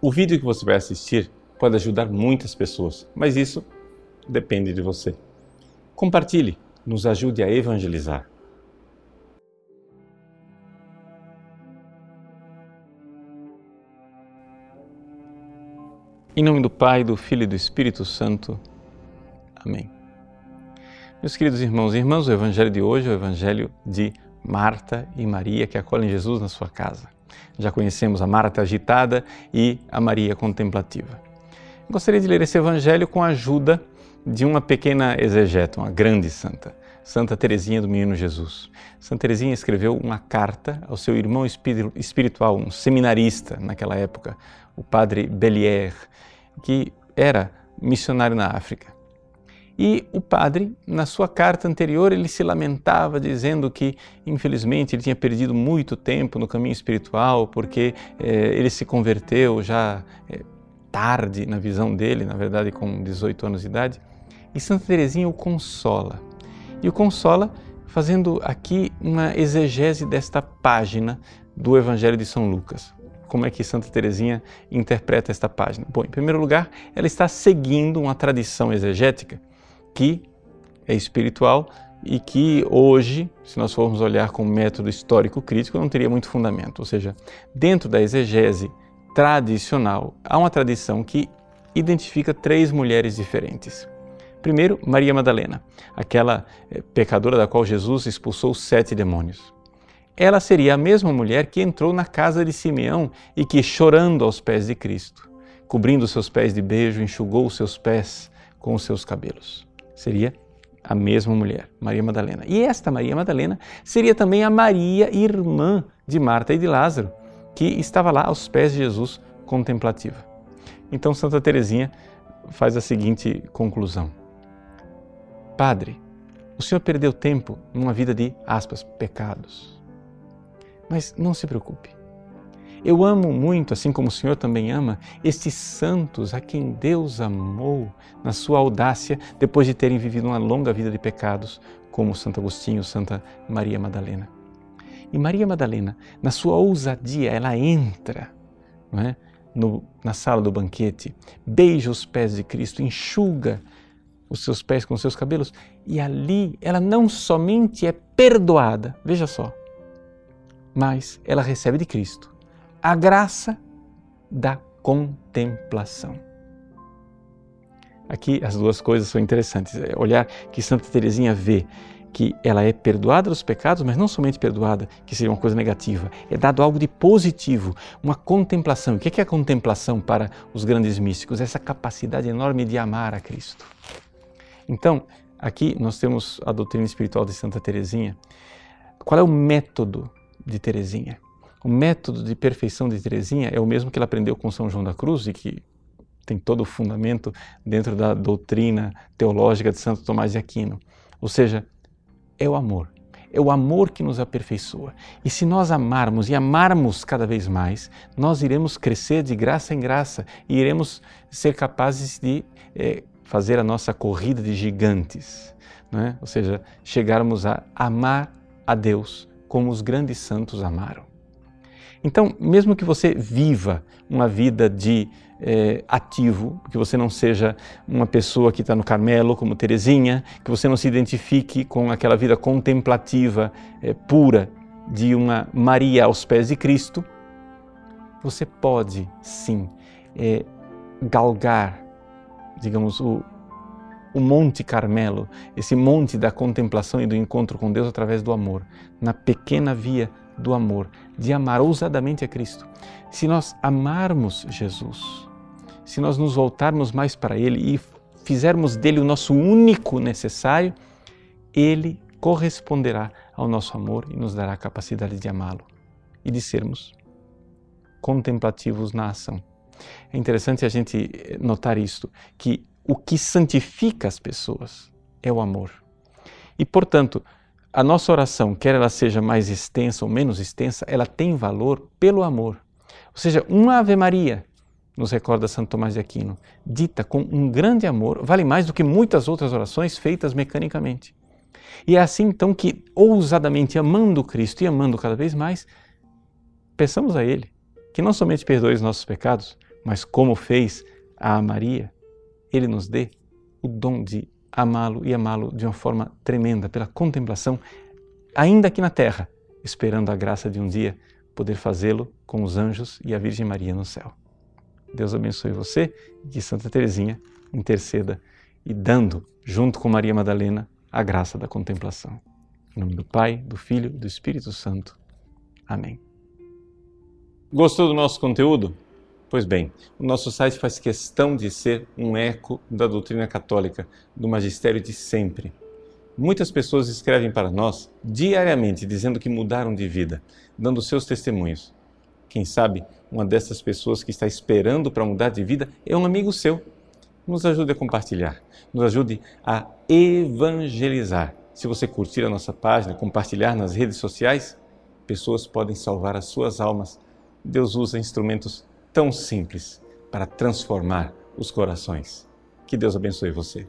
O vídeo que você vai assistir pode ajudar muitas pessoas, mas isso depende de você. Compartilhe, nos ajude a evangelizar. Em nome do Pai, do Filho e do Espírito Santo. Amém. Meus queridos irmãos e irmãs, o Evangelho de hoje é o Evangelho de Marta e Maria que acolhem Jesus na sua casa. Já conhecemos a Marta agitada e a Maria contemplativa. Gostaria de ler esse Evangelho com a ajuda de uma pequena exegeta, uma grande santa, Santa Teresinha do Menino Jesus. Santa Teresinha escreveu uma carta ao seu irmão espiritual, um seminarista naquela época, o padre Bellier, que era missionário na África. E o padre, na sua carta anterior, ele se lamentava dizendo que, infelizmente, ele tinha perdido muito tempo no caminho espiritual porque eh, ele se converteu já eh, tarde na visão dele, na verdade com 18 anos de idade. E Santa Teresinha o consola. E o consola fazendo aqui uma exegese desta página do Evangelho de São Lucas como é que Santa Teresinha interpreta esta página? Bom, em primeiro lugar, ela está seguindo uma tradição exegética que é espiritual e que hoje, se nós formos olhar com método histórico crítico, não teria muito fundamento. Ou seja, dentro da exegese tradicional, há uma tradição que identifica três mulheres diferentes. Primeiro, Maria Madalena, aquela eh, pecadora da qual Jesus expulsou sete demônios ela seria a mesma mulher que entrou na casa de Simeão e que, chorando aos pés de Cristo, cobrindo seus pés de beijo, enxugou os seus pés com os seus cabelos. Seria a mesma mulher, Maria Madalena. E esta Maria Madalena seria também a Maria, irmã de Marta e de Lázaro, que estava lá aos pés de Jesus contemplativa. Então Santa Teresinha faz a seguinte conclusão: Padre, o senhor perdeu tempo numa vida de aspas, pecados mas não se preocupe. Eu amo muito, assim como o Senhor também ama, estes santos a quem Deus amou na sua audácia depois de terem vivido uma longa vida de pecados, como Santo Agostinho, Santa Maria Madalena. E Maria Madalena, na sua ousadia, ela entra é? no, na sala do banquete, beija os pés de Cristo, enxuga os seus pés com os seus cabelos, e ali ela não somente é perdoada, veja só, mas ela recebe de Cristo a graça da contemplação. Aqui as duas coisas são interessantes. É olhar que Santa Teresinha vê que ela é perdoada dos pecados, mas não somente perdoada, que seria uma coisa negativa, é dado algo de positivo, uma contemplação. O que é a contemplação para os grandes místicos? Essa capacidade enorme de amar a Cristo. Então, aqui nós temos a doutrina espiritual de Santa Teresinha. Qual é o método de Teresinha. O método de perfeição de Teresinha é o mesmo que ela aprendeu com São João da Cruz e que tem todo o fundamento dentro da doutrina teológica de Santo Tomás de Aquino. Ou seja, é o amor. É o amor que nos aperfeiçoa. E se nós amarmos e amarmos cada vez mais, nós iremos crescer de graça em graça e iremos ser capazes de é, fazer a nossa corrida de gigantes. É? Ou seja, chegarmos a amar a Deus como os grandes santos amaram. Então, mesmo que você viva uma vida de é, ativo, que você não seja uma pessoa que está no Carmelo, como Teresinha, que você não se identifique com aquela vida contemplativa, é, pura, de uma Maria aos pés de Cristo, você pode sim é, galgar, digamos, o, o Monte Carmelo, esse monte da contemplação e do encontro com Deus através do amor, na pequena via do amor, de amar ousadamente a Cristo. Se nós amarmos Jesus, se nós nos voltarmos mais para Ele e fizermos dele o nosso único necessário, Ele corresponderá ao nosso amor e nos dará a capacidade de amá-lo e de sermos contemplativos na ação. É interessante a gente notar isto, que o que santifica as pessoas é o amor. E, portanto, a nossa oração, quer ela seja mais extensa ou menos extensa, ela tem valor pelo amor. Ou seja, uma Ave Maria, nos recorda Santo Tomás de Aquino, dita com um grande amor, vale mais do que muitas outras orações feitas mecanicamente. E é assim então que, ousadamente amando Cristo e amando cada vez mais, peçamos a Ele que não somente perdoe os nossos pecados, mas como fez a Maria, ele nos dê o dom de amá-lo e amá-lo de uma forma tremenda, pela contemplação, ainda aqui na terra, esperando a graça de um dia poder fazê-lo com os anjos e a Virgem Maria no céu. Deus abençoe você e que Santa Teresinha interceda e dando, junto com Maria Madalena, a graça da contemplação. Em nome do Pai, do Filho e do Espírito Santo. Amém. Gostou do nosso conteúdo? Pois bem, o nosso site faz questão de ser um eco da doutrina católica, do magistério de sempre. Muitas pessoas escrevem para nós diariamente dizendo que mudaram de vida, dando seus testemunhos. Quem sabe uma dessas pessoas que está esperando para mudar de vida é um amigo seu. Nos ajude a compartilhar, nos ajude a evangelizar. Se você curtir a nossa página, compartilhar nas redes sociais, pessoas podem salvar as suas almas. Deus usa instrumentos tão simples para transformar os corações. Que Deus abençoe você.